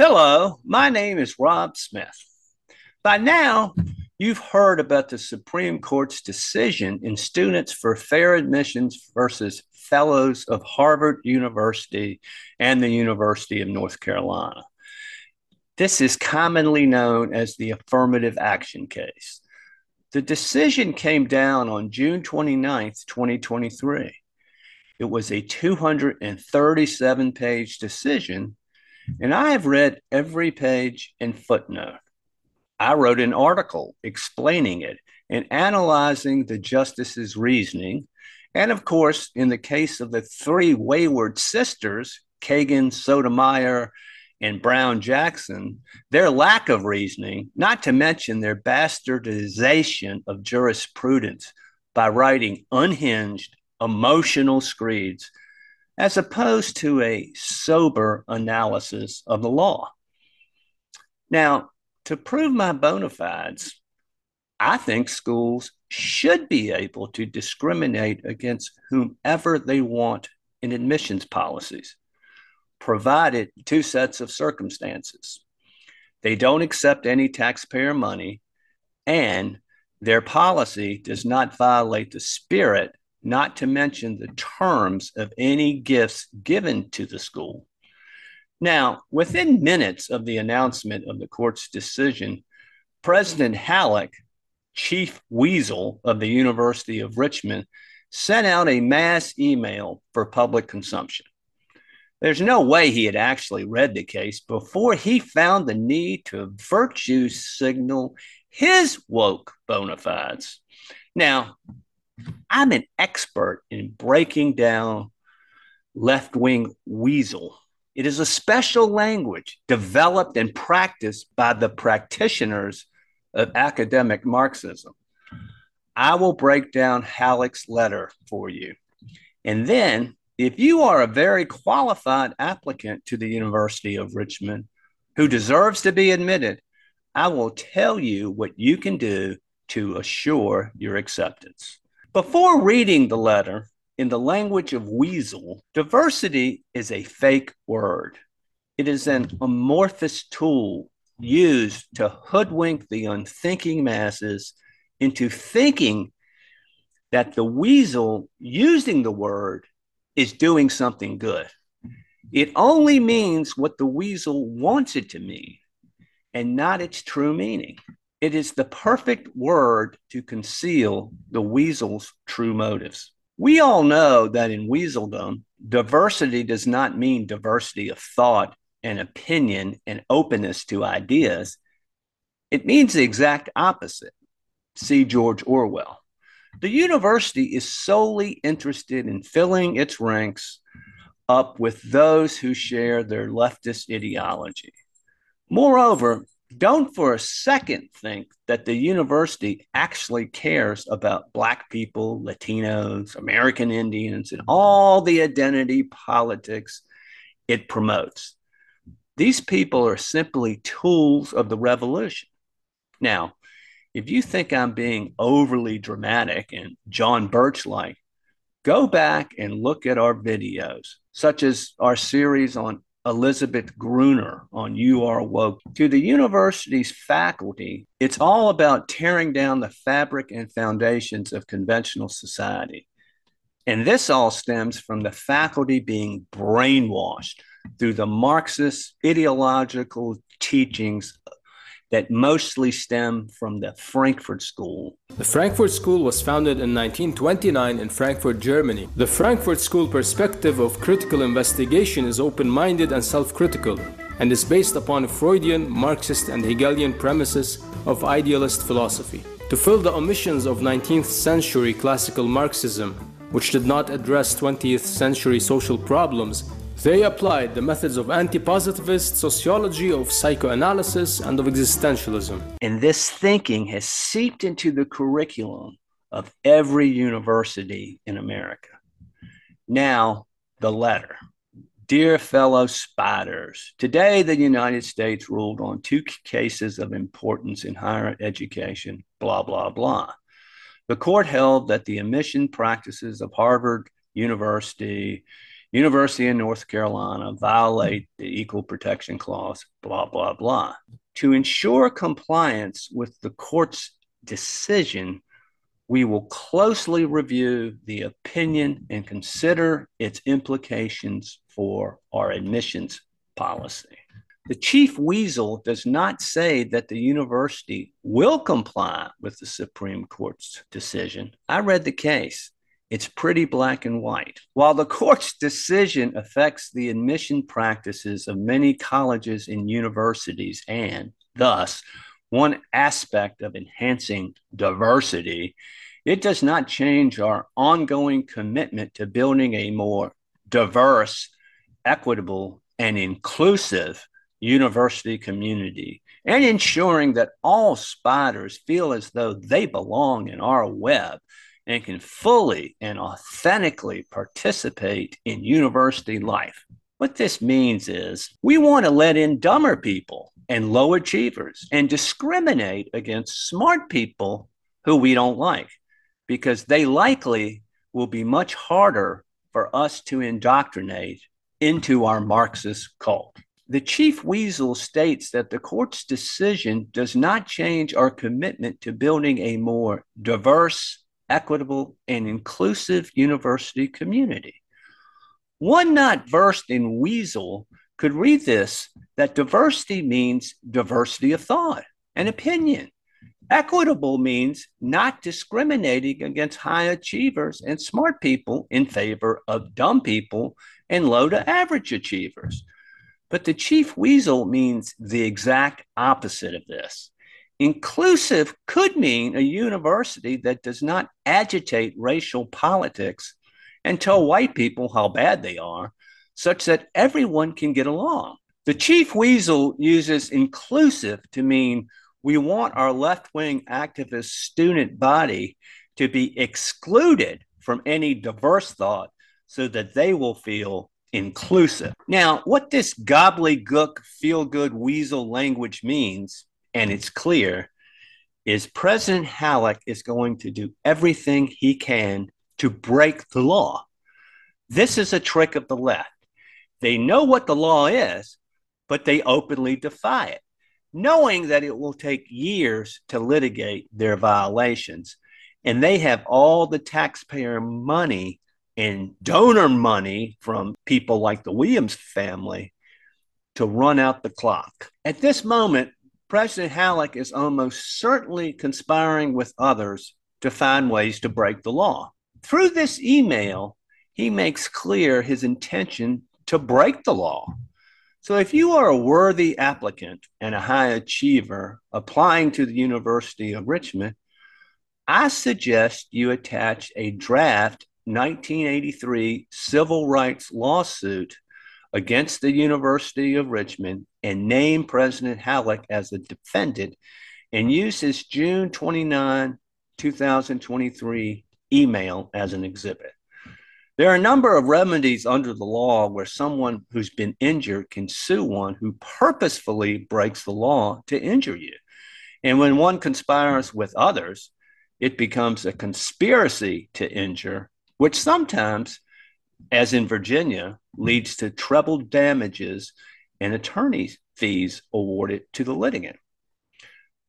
Hello, my name is Rob Smith. By now, you've heard about the Supreme Court's decision in Students for Fair Admissions versus Fellows of Harvard University and the University of North Carolina. This is commonly known as the affirmative action case. The decision came down on June 29th, 2023. It was a 237 page decision and I have read every page and footnote. I wrote an article explaining it and analyzing the justice's reasoning. And of course, in the case of the three wayward sisters, Kagan, Sotomayor, and Brown Jackson, their lack of reasoning, not to mention their bastardization of jurisprudence by writing unhinged, emotional screeds as opposed to a sober analysis of the law. Now, to prove my bona fides, I think schools should be able to discriminate against whomever they want in admissions policies, provided two sets of circumstances. They don't accept any taxpayer money, and their policy does not violate the spirit not to mention the terms of any gifts given to the school. Now, within minutes of the announcement of the court's decision, President Hallock, chief weasel of the University of Richmond, sent out a mass email for public consumption. There's no way he had actually read the case before he found the need to virtue signal his woke bona fides. Now, I'm an expert in breaking down left wing weasel. It is a special language developed and practiced by the practitioners of academic Marxism. I will break down Hallock's letter for you. And then, if you are a very qualified applicant to the University of Richmond who deserves to be admitted, I will tell you what you can do to assure your acceptance. Before reading the letter, in the language of Weasel, diversity is a fake word. It is an amorphous tool used to hoodwink the unthinking masses into thinking that the weasel using the word is doing something good. It only means what the weasel wants it to mean and not its true meaning. It is the perfect word to conceal the weasel's true motives. We all know that in weaseldom, diversity does not mean diversity of thought and opinion and openness to ideas. It means the exact opposite. See George Orwell. The university is solely interested in filling its ranks up with those who share their leftist ideology. Moreover, don't for a second think that the university actually cares about Black people, Latinos, American Indians, and all the identity politics it promotes. These people are simply tools of the revolution. Now, if you think I'm being overly dramatic and John Birch like, go back and look at our videos, such as our series on Elizabeth Gruner on You Are Woke. To the university's faculty, it's all about tearing down the fabric and foundations of conventional society. And this all stems from the faculty being brainwashed through the Marxist ideological teachings that mostly stem from the Frankfurt School. The Frankfurt School was founded in 1929 in Frankfurt, Germany. The Frankfurt School perspective of critical investigation is open minded and self critical, and is based upon Freudian, Marxist, and Hegelian premises of idealist philosophy. To fill the omissions of 19th century classical Marxism, which did not address 20th century social problems, they applied the methods of anti positivist sociology, of psychoanalysis, and of existentialism. And this thinking has seeped into the curriculum of every university in America. Now, the letter. Dear fellow spiders, today the United States ruled on two cases of importance in higher education, blah, blah, blah. The court held that the admission practices of Harvard University University of North Carolina violate the Equal Protection Clause, blah, blah, blah. To ensure compliance with the court's decision, we will closely review the opinion and consider its implications for our admissions policy. The chief weasel does not say that the university will comply with the Supreme Court's decision. I read the case. It's pretty black and white. While the court's decision affects the admission practices of many colleges and universities, and thus one aspect of enhancing diversity, it does not change our ongoing commitment to building a more diverse, equitable, and inclusive university community and ensuring that all spiders feel as though they belong in our web and can fully and authentically participate in university life. What this means is we want to let in dumber people and low achievers and discriminate against smart people who we don't like because they likely will be much harder for us to indoctrinate into our Marxist cult. The chief weasel states that the court's decision does not change our commitment to building a more diverse, equitable, and inclusive university community. One not versed in weasel could read this that diversity means diversity of thought and opinion. Equitable means not discriminating against high achievers and smart people in favor of dumb people and low to average achievers. But the chief weasel means the exact opposite of this. Inclusive could mean a university that does not agitate racial politics and tell white people how bad they are, such that everyone can get along. The chief weasel uses inclusive to mean we want our left wing activist student body to be excluded from any diverse thought so that they will feel inclusive. Now, what this gobbledygook feel good weasel language means, and it's clear, is President Hallock is going to do everything he can to break the law. This is a trick of the left. They know what the law is, but they openly defy it, knowing that it will take years to litigate their violations. And they have all the taxpayer money and donor money from people like the Williams family to run out the clock. At this moment, President Hallock is almost certainly conspiring with others to find ways to break the law. Through this email, he makes clear his intention to break the law. So, if you are a worthy applicant and a high achiever applying to the University of Richmond, I suggest you attach a draft 1983 civil rights lawsuit against the University of Richmond and name President Hallock as a defendant and use his June 29, 2023 email as an exhibit. There are a number of remedies under the law where someone who's been injured can sue one who purposefully breaks the law to injure you. And when one conspires with others, it becomes a conspiracy to injure which sometimes, as in Virginia, leads to treble damages and attorney fees awarded to the litigant.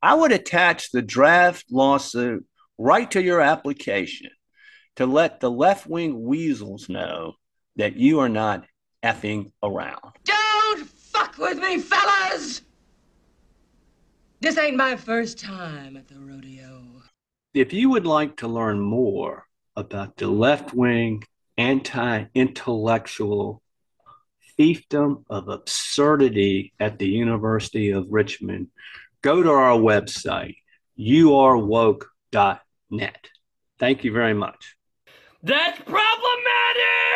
I would attach the draft lawsuit right to your application to let the left wing weasels know that you are not effing around. Don't fuck with me, fellas! This ain't my first time at the rodeo. If you would like to learn more about the left wing, anti intellectual fiefdom of absurdity at the University of Richmond, go to our website, urwoke.net. Thank you very much. That's problematic!